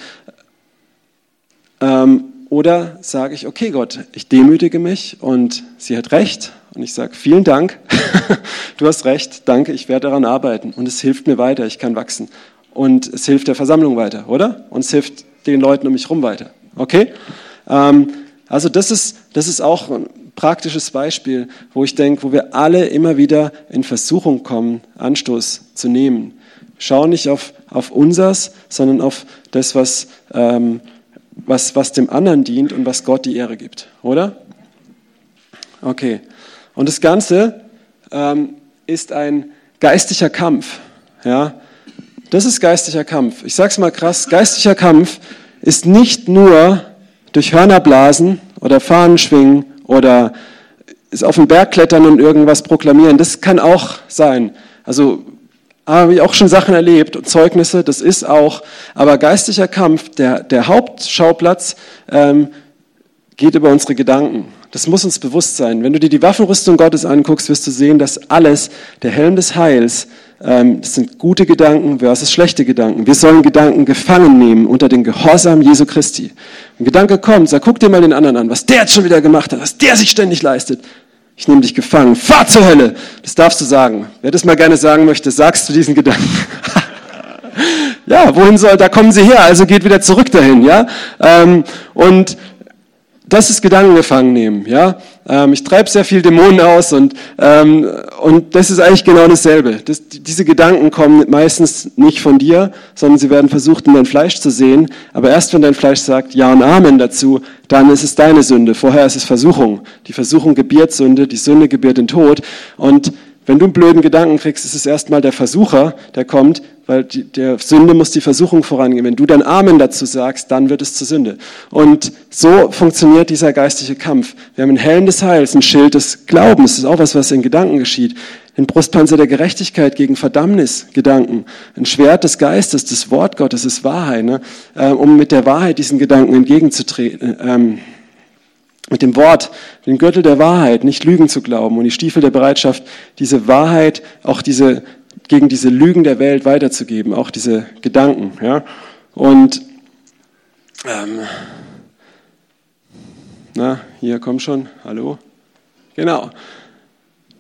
Ähm, oder sage ich, okay Gott, ich demütige mich und sie hat recht und ich sage, vielen Dank, du hast recht, danke, ich werde daran arbeiten und es hilft mir weiter, ich kann wachsen. Und es hilft der Versammlung weiter, oder? Und es hilft den Leuten um mich herum weiter. Okay? Ähm, also das ist, das ist auch ein praktisches Beispiel, wo ich denke, wo wir alle immer wieder in Versuchung kommen, Anstoß zu nehmen. Schau nicht auf, auf unsers, sondern auf das, was ähm, was, was dem anderen dient und was Gott die Ehre gibt, oder? Okay. Und das Ganze ähm, ist ein geistlicher Kampf. Ja? Das ist geistlicher Kampf. Ich sage es mal krass, geistlicher Kampf ist nicht nur durch Hörner blasen oder Fahnen schwingen oder ist auf den Berg klettern und irgendwas proklamieren. Das kann auch sein. Also habe ich auch schon Sachen erlebt und Zeugnisse, das ist auch, aber geistlicher Kampf, der, der Hauptschauplatz ähm, geht über unsere Gedanken. Das muss uns bewusst sein. Wenn du dir die Waffenrüstung Gottes anguckst, wirst du sehen, dass alles, der Helm des Heils, ähm, das sind gute Gedanken versus schlechte Gedanken. Wir sollen Gedanken gefangen nehmen unter den Gehorsam Jesu Christi. Ein Gedanke kommt, sag, guck dir mal den anderen an, was der jetzt schon wieder gemacht hat, was der sich ständig leistet. Ich nehme dich gefangen. Fahr zur Hölle. Das darfst du sagen. Wer das mal gerne sagen möchte, sagst du diesen Gedanken. ja, wohin soll, da kommen sie her, also geht wieder zurück dahin, ja. Ähm, und das ist Gedanken gefangen nehmen. Ja? Ähm, ich treibe sehr viel Dämonen aus und, ähm, und das ist eigentlich genau dasselbe. Das, diese Gedanken kommen meistens nicht von dir, sondern sie werden versucht, in dein Fleisch zu sehen. Aber erst wenn dein Fleisch sagt Ja und Amen dazu, dann ist es deine Sünde. Vorher ist es Versuchung. Die Versuchung gebiert Sünde, die Sünde gebiert den Tod. Und wenn du einen blöden Gedanken kriegst, ist es erstmal der Versucher, der kommt, weil die, der Sünde muss die Versuchung vorangehen. Wenn du dann Amen dazu sagst, dann wird es zur Sünde. Und so funktioniert dieser geistige Kampf. Wir haben einen Helm des Heils, ein Schild des Glaubens. Das ist auch was, was in Gedanken geschieht. Den Brustpanzer der Gerechtigkeit gegen Verdammnis, Gedanken. Ein Schwert des Geistes, das Wort Gottes ist Wahrheit, ne? Ähm, um mit der Wahrheit diesen Gedanken entgegenzutreten. Ähm, mit dem Wort, den Gürtel der Wahrheit, nicht Lügen zu glauben und die Stiefel der Bereitschaft, diese Wahrheit, auch diese, gegen diese Lügen der Welt weiterzugeben, auch diese Gedanken. Ja? Und ähm, na, hier komm schon, hallo. Genau.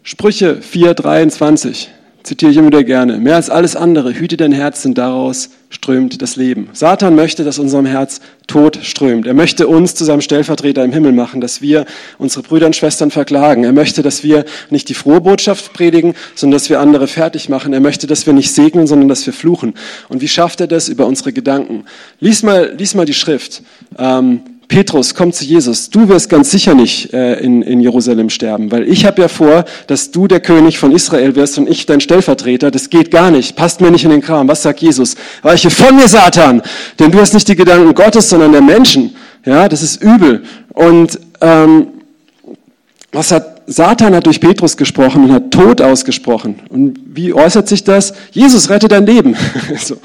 Sprüche 4, 23 zitiere ich immer wieder gerne. Mehr als alles andere, hüte dein Herz, denn daraus strömt das Leben. Satan möchte, dass unserem Herz Tod strömt. Er möchte uns zu seinem Stellvertreter im Himmel machen, dass wir unsere Brüder und Schwestern verklagen. Er möchte, dass wir nicht die frohe Botschaft predigen, sondern dass wir andere fertig machen. Er möchte, dass wir nicht segnen, sondern dass wir fluchen. Und wie schafft er das? Über unsere Gedanken. Lies mal, lies mal die Schrift. Ähm, Petrus, komm zu Jesus. Du wirst ganz sicher nicht äh, in, in Jerusalem sterben, weil ich habe ja vor, dass du der König von Israel wirst und ich dein Stellvertreter. Das geht gar nicht. Passt mir nicht in den Kram. Was sagt Jesus? Weiche von mir, Satan! Denn du hast nicht die Gedanken Gottes, sondern der Menschen. Ja, das ist übel. Und ähm, was hat Satan hat durch Petrus gesprochen und hat Tod ausgesprochen. Und wie äußert sich das? Jesus rette dein Leben. so,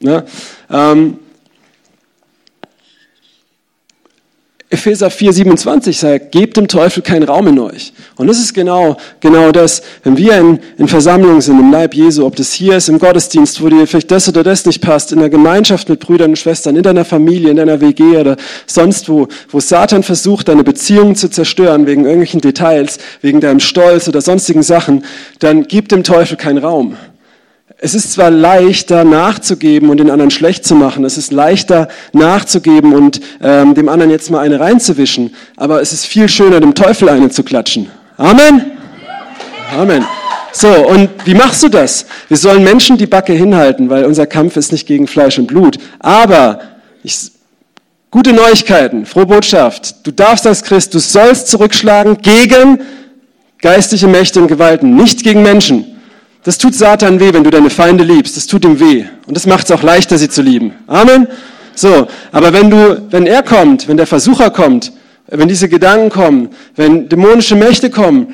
ne? ähm, Epheser 4, 27 sagt, gebt dem Teufel keinen Raum in euch. Und das ist genau, genau das. Wenn wir in, in Versammlungen sind, im Leib Jesu, ob das hier ist, im Gottesdienst, wo dir vielleicht das oder das nicht passt, in der Gemeinschaft mit Brüdern und Schwestern, in deiner Familie, in deiner WG oder sonst wo, wo Satan versucht, deine Beziehungen zu zerstören wegen irgendwelchen Details, wegen deinem Stolz oder sonstigen Sachen, dann gib dem Teufel keinen Raum. Es ist zwar leichter nachzugeben und den anderen schlecht zu machen, es ist leichter nachzugeben und ähm, dem anderen jetzt mal eine reinzuwischen, aber es ist viel schöner, dem Teufel eine zu klatschen. Amen? Amen. So, und wie machst du das? Wir sollen Menschen die Backe hinhalten, weil unser Kampf ist nicht gegen Fleisch und Blut. Aber, ich, gute Neuigkeiten, frohe Botschaft. Du darfst als Christ, du sollst zurückschlagen gegen geistliche Mächte und Gewalten, nicht gegen Menschen. Das tut Satan weh, wenn du deine Feinde liebst. Das tut ihm weh. Und das macht es auch leichter, sie zu lieben. Amen. So, aber wenn du, wenn er kommt, wenn der Versucher kommt, wenn diese Gedanken kommen, wenn dämonische Mächte kommen,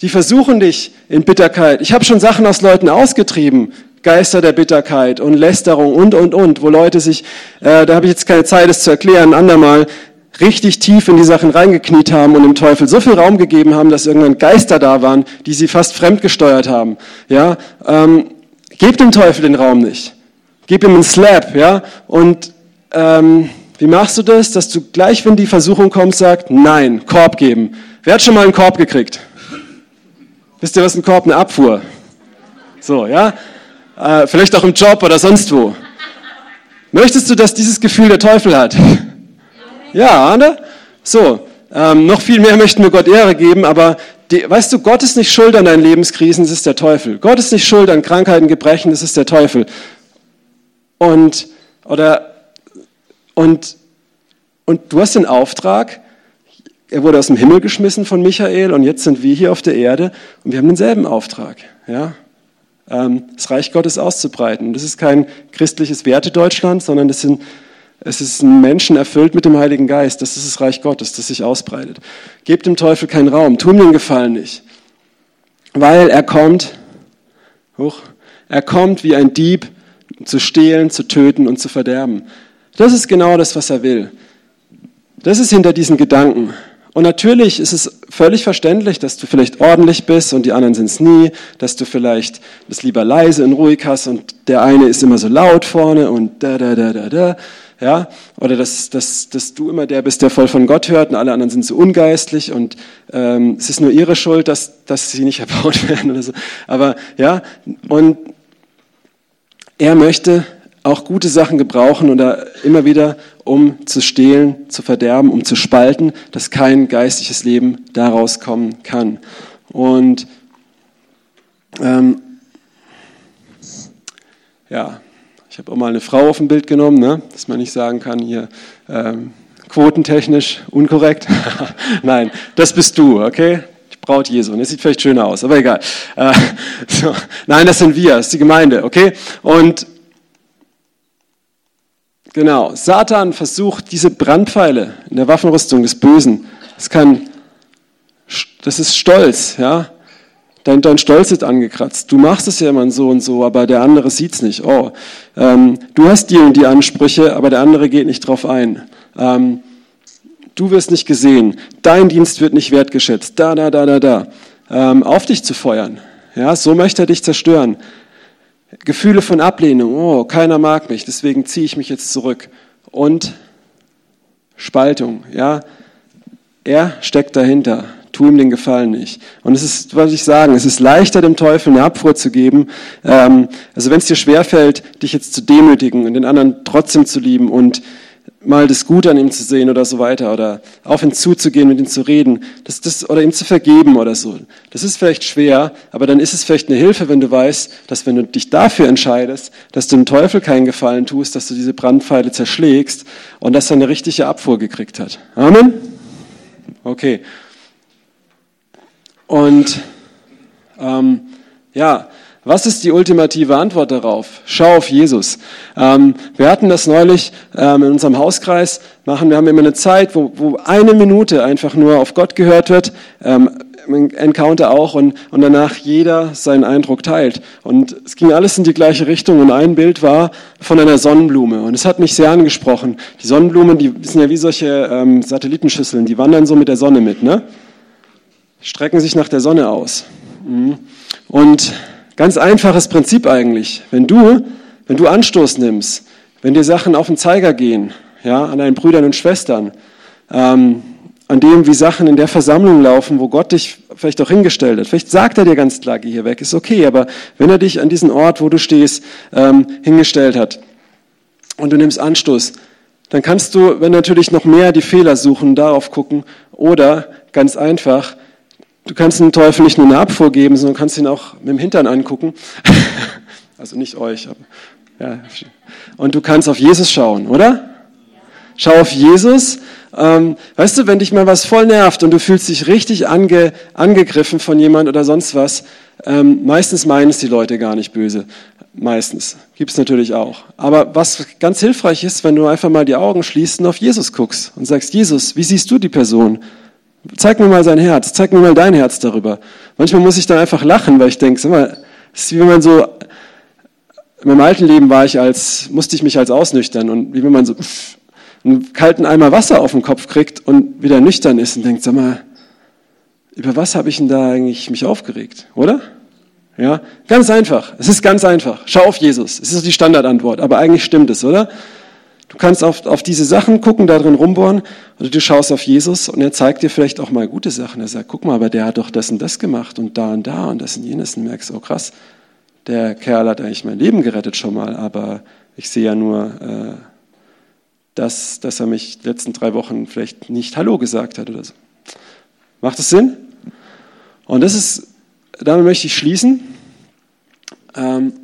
die versuchen dich in Bitterkeit. Ich habe schon Sachen aus Leuten ausgetrieben, Geister der Bitterkeit und Lästerung und, und, und, wo Leute sich, äh, da habe ich jetzt keine Zeit, es zu erklären, andermal, richtig tief in die Sachen reingekniet haben und dem Teufel so viel Raum gegeben haben, dass irgendwann Geister da waren, die sie fast fremdgesteuert haben. Ja, ähm, gebt dem Teufel den Raum nicht. Gib ihm einen Slap, ja, und ähm, wie machst du das? Dass du gleich, wenn die Versuchung kommt, sagst, nein, Korb geben. Wer hat schon mal einen Korb gekriegt? Wisst ihr, was ein Korb? Eine Abfuhr. So, ja? Äh, vielleicht auch im Job oder sonst wo. Möchtest du, dass dieses Gefühl der Teufel hat? Ja, ne? So, ähm, noch viel mehr möchten wir Gott Ehre geben, aber die, weißt du, Gott ist nicht schuld an deinen Lebenskrisen, es ist der Teufel. Gott ist nicht schuld an Krankheiten, Gebrechen, es ist der Teufel. Und, oder, und, und du hast den Auftrag, er wurde aus dem Himmel geschmissen von Michael und jetzt sind wir hier auf der Erde und wir haben denselben Auftrag. Ja? Ähm, das Reich Gottes auszubreiten. Das ist kein christliches Wertedeutschland, sondern das sind es ist ein Menschen erfüllt mit dem Heiligen Geist. Das ist das Reich Gottes, das sich ausbreitet. Gebt dem Teufel keinen Raum. Tu ihm den Gefallen nicht. Weil er kommt, hoch, er kommt wie ein Dieb zu stehlen, zu töten und zu verderben. Das ist genau das, was er will. Das ist hinter diesen Gedanken. Und natürlich ist es völlig verständlich, dass du vielleicht ordentlich bist und die anderen sind es nie, dass du vielleicht das lieber leise und ruhig hast und der eine ist immer so laut vorne und da, da, da, da, da ja, oder dass, dass, dass du immer der bist, der voll von Gott hört und alle anderen sind so ungeistlich und ähm, es ist nur ihre Schuld, dass, dass sie nicht erbaut werden oder so. Aber ja, und er möchte auch gute Sachen gebrauchen oder immer wieder, um zu stehlen, zu verderben, um zu spalten, dass kein geistliches Leben daraus kommen kann. Und ähm, ja, ich habe auch mal eine Frau auf ein Bild genommen, ne? dass man nicht sagen kann, hier ähm, quotentechnisch unkorrekt. Nein, das bist du, okay? Die Braut Jesu. Das sieht vielleicht schöner aus, aber egal. Äh, so. Nein, das sind wir, das ist die Gemeinde, okay? Und genau, Satan versucht diese Brandpfeile in der Waffenrüstung des Bösen. Das kann, das ist Stolz, ja? Dein, dein Stolz ist angekratzt. Du machst es ja immer so und so, aber der andere sieht's nicht. Oh, ähm, du hast die und die Ansprüche, aber der andere geht nicht drauf ein. Ähm, du wirst nicht gesehen. Dein Dienst wird nicht wertgeschätzt. Da, da, da, da, da. Ähm, auf dich zu feuern. Ja, so möchte er dich zerstören. Gefühle von Ablehnung. Oh, keiner mag mich, deswegen ziehe ich mich jetzt zurück. Und Spaltung. Ja, er steckt dahinter tu ihm den Gefallen nicht. Und es ist, was ich sagen, es ist leichter, dem Teufel eine Abfuhr zu geben. Ähm, also wenn es dir schwerfällt, dich jetzt zu demütigen und den anderen trotzdem zu lieben und mal das Gute an ihm zu sehen oder so weiter oder auf ihn zuzugehen, mit ihm zu reden, das, das, oder ihm zu vergeben oder so. Das ist vielleicht schwer, aber dann ist es vielleicht eine Hilfe, wenn du weißt, dass wenn du dich dafür entscheidest, dass du dem Teufel keinen Gefallen tust, dass du diese Brandpfeile zerschlägst und dass er eine richtige Abfuhr gekriegt hat. Amen? Okay. Und ähm, ja, was ist die ultimative Antwort darauf? Schau auf Jesus. Ähm, wir hatten das neulich ähm, in unserem Hauskreis. Machen wir haben immer eine Zeit, wo, wo eine Minute einfach nur auf Gott gehört wird. Ähm, Encounter auch und, und danach jeder seinen Eindruck teilt. Und es ging alles in die gleiche Richtung und ein Bild war von einer Sonnenblume und es hat mich sehr angesprochen. Die Sonnenblumen, die sind ja wie solche ähm, Satellitenschüsseln, die wandern so mit der Sonne mit, ne? Strecken sich nach der Sonne aus. Mhm. Und ganz einfaches Prinzip eigentlich. Wenn du, wenn du Anstoß nimmst, wenn dir Sachen auf den Zeiger gehen, ja, an deinen Brüdern und Schwestern, ähm, an dem, wie Sachen in der Versammlung laufen, wo Gott dich vielleicht auch hingestellt hat. Vielleicht sagt er dir ganz klar, geh hier weg, ist okay, aber wenn er dich an diesen Ort, wo du stehst, ähm, hingestellt hat und du nimmst Anstoß, dann kannst du, wenn natürlich noch mehr die Fehler suchen, darauf gucken oder ganz einfach Du kannst dem Teufel nicht nur eine Abfuhr geben, sondern kannst ihn auch mit dem Hintern angucken. also nicht euch, aber ja. Und du kannst auf Jesus schauen, oder? Schau auf Jesus. Ähm, weißt du, wenn dich mal was voll nervt und du fühlst dich richtig ange, angegriffen von jemand oder sonst was, ähm, meistens meinen es die Leute gar nicht böse. Meistens. Gibt es natürlich auch. Aber was ganz hilfreich ist, wenn du einfach mal die Augen schließt und auf Jesus guckst und sagst, Jesus, wie siehst du die Person? Zeig mir mal sein Herz, zeig mir mal dein Herz darüber. Manchmal muss ich dann einfach lachen, weil ich denke, sag mal, es ist wie wenn man so, in meinem alten Leben war ich als, musste ich mich als ausnüchtern und wie wenn man so einen kalten Eimer Wasser auf den Kopf kriegt und wieder nüchtern ist und denkt, sag mal, über was habe ich denn da eigentlich mich aufgeregt, oder? Ja, ganz einfach. Es ist ganz einfach. Schau auf Jesus. Es ist die Standardantwort, aber eigentlich stimmt es, oder? Du kannst auf, auf diese Sachen gucken, da drin rumbohren, oder du schaust auf Jesus und er zeigt dir vielleicht auch mal gute Sachen. Er sagt, guck mal, aber der hat doch das und das gemacht und da und da und das und jenes. Und merkst, oh krass, der Kerl hat eigentlich mein Leben gerettet schon mal, aber ich sehe ja nur, äh, das, dass er mich die letzten drei Wochen vielleicht nicht Hallo gesagt hat oder so. Macht das Sinn? Und das ist, damit möchte ich schließen. Ähm,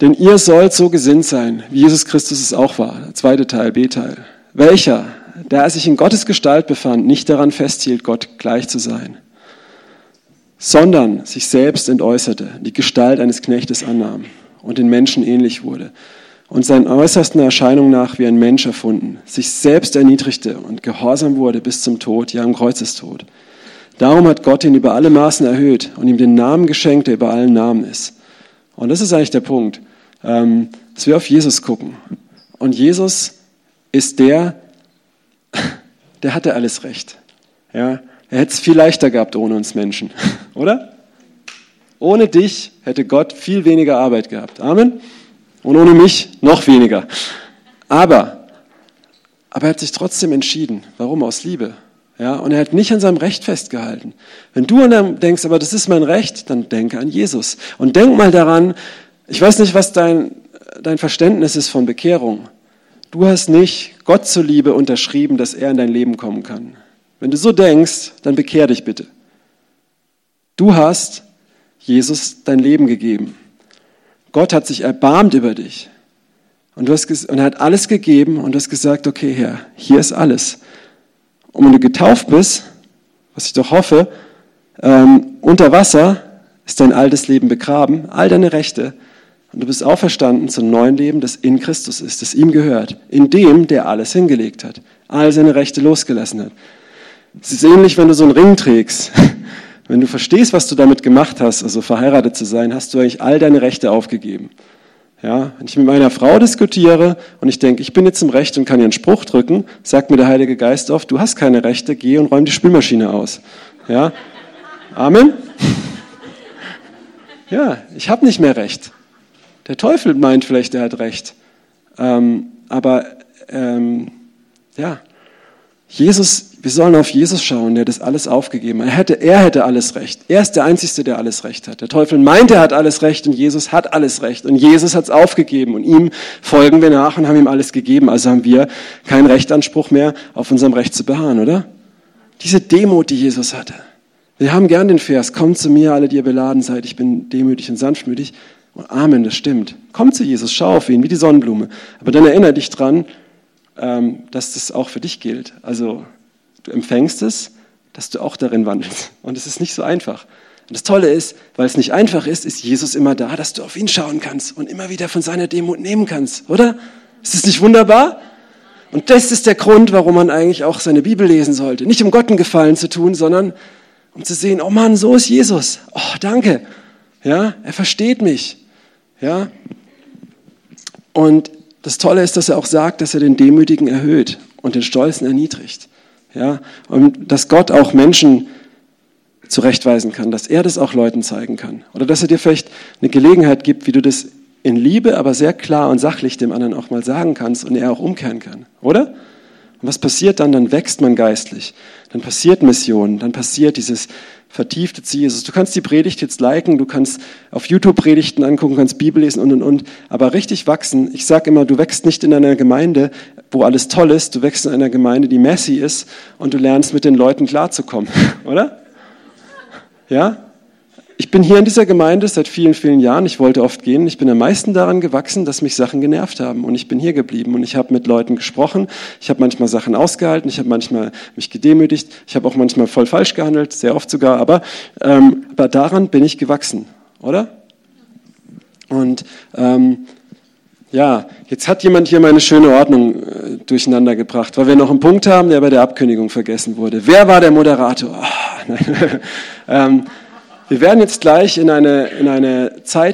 Denn ihr sollt so gesinnt sein, wie Jesus Christus es auch war. Zweite Teil, B-Teil. Welcher, der er sich in Gottes Gestalt befand, nicht daran festhielt, Gott gleich zu sein, sondern sich selbst entäußerte, die Gestalt eines Knechtes annahm und den Menschen ähnlich wurde und seinen äußersten Erscheinungen nach wie ein Mensch erfunden, sich selbst erniedrigte und gehorsam wurde bis zum Tod, ja am Kreuzestod. Darum hat Gott ihn über alle Maßen erhöht und ihm den Namen geschenkt, der über allen Namen ist. Und das ist eigentlich der Punkt ähm, dass wir auf Jesus gucken. Und Jesus ist der, der hatte alles recht. Ja, er hätte es viel leichter gehabt ohne uns Menschen, oder? Ohne dich hätte Gott viel weniger Arbeit gehabt. Amen. Und ohne mich noch weniger. Aber, aber er hat sich trotzdem entschieden. Warum? Aus Liebe. Ja, und er hat nicht an seinem Recht festgehalten. Wenn du an deinem denkst, aber das ist mein Recht, dann denke an Jesus. Und denk mal daran, ich weiß nicht, was dein dein Verständnis ist von Bekehrung. Du hast nicht Gott zuliebe unterschrieben, dass er in dein Leben kommen kann. Wenn du so denkst, dann bekehr dich bitte. Du hast Jesus dein Leben gegeben. Gott hat sich erbarmt über dich. Und, du hast, und er hat alles gegeben und du hast gesagt, okay Herr, hier ist alles. Und wenn du getauft bist, was ich doch hoffe, ähm, unter Wasser ist dein altes Leben begraben, all deine Rechte. Und du bist auferstanden zum neuen Leben, das in Christus ist, das ihm gehört, in dem, der alles hingelegt hat, all seine Rechte losgelassen hat. Es ist ähnlich, wenn du so einen Ring trägst. Wenn du verstehst, was du damit gemacht hast, also verheiratet zu sein, hast du eigentlich all deine Rechte aufgegeben. Ja, wenn ich mit meiner Frau diskutiere und ich denke, ich bin jetzt im Recht und kann ihr einen Spruch drücken, sagt mir der Heilige Geist oft, du hast keine Rechte, geh und räum die Spülmaschine aus. Ja, Amen. Ja, ich habe nicht mehr Recht. Der Teufel meint vielleicht, er hat Recht. Ähm, aber ähm, ja, Jesus, wir sollen auf Jesus schauen, der das alles aufgegeben hat. Er hätte, er hätte alles Recht. Er ist der Einzige, der alles Recht hat. Der Teufel meint, er hat alles Recht und Jesus hat alles Recht. Und Jesus hat es aufgegeben und ihm folgen wir nach und haben ihm alles gegeben. Also haben wir keinen Rechtanspruch mehr, auf unserem Recht zu beharren, oder? Diese Demut, die Jesus hatte. Wir haben gern den Vers, kommt zu mir, alle, die ihr beladen seid, ich bin demütig und sanftmütig. Amen, das stimmt. Komm zu Jesus, schau auf ihn, wie die Sonnenblume. Aber dann erinnere dich dran, ähm, dass das auch für dich gilt. Also du empfängst es, dass du auch darin wandelst. Und es ist nicht so einfach. Und das Tolle ist, weil es nicht einfach ist, ist Jesus immer da, dass du auf ihn schauen kannst und immer wieder von seiner Demut nehmen kannst, oder? Ist das nicht wunderbar? Und das ist der Grund, warum man eigentlich auch seine Bibel lesen sollte. Nicht um Gott einen Gefallen zu tun, sondern um zu sehen, oh Mann, so ist Jesus. Oh, danke. Ja, er versteht mich. Ja. Und das Tolle ist, dass er auch sagt, dass er den Demütigen erhöht und den Stolzen erniedrigt. Ja, und dass Gott auch Menschen zurechtweisen kann, dass er das auch Leuten zeigen kann. Oder dass er dir vielleicht eine Gelegenheit gibt, wie du das in Liebe, aber sehr klar und sachlich dem anderen auch mal sagen kannst und er auch umkehren kann. Oder? Und was passiert dann? Dann wächst man geistlich. Dann passiert Mission. Dann passiert dieses vertiefte Jesus. Du kannst die Predigt jetzt liken, du kannst auf YouTube Predigten angucken, kannst Bibel lesen und und und. Aber richtig wachsen, ich sage immer, du wächst nicht in einer Gemeinde, wo alles toll ist, du wächst in einer Gemeinde, die messy ist und du lernst mit den Leuten klarzukommen, oder? Ja? Ich bin hier in dieser Gemeinde seit vielen, vielen Jahren. Ich wollte oft gehen. Ich bin am meisten daran gewachsen, dass mich Sachen genervt haben. Und ich bin hier geblieben. Und ich habe mit Leuten gesprochen. Ich habe manchmal Sachen ausgehalten. Ich habe manchmal mich gedemütigt. Ich habe auch manchmal voll falsch gehandelt, sehr oft sogar. Aber, ähm, aber daran bin ich gewachsen, oder? Und ähm, ja, jetzt hat jemand hier meine schöne Ordnung äh, durcheinander gebracht, weil wir noch einen Punkt haben, der bei der Abkündigung vergessen wurde. Wer war der Moderator? Oh, ähm, wir werden jetzt gleich in eine, in eine Zeit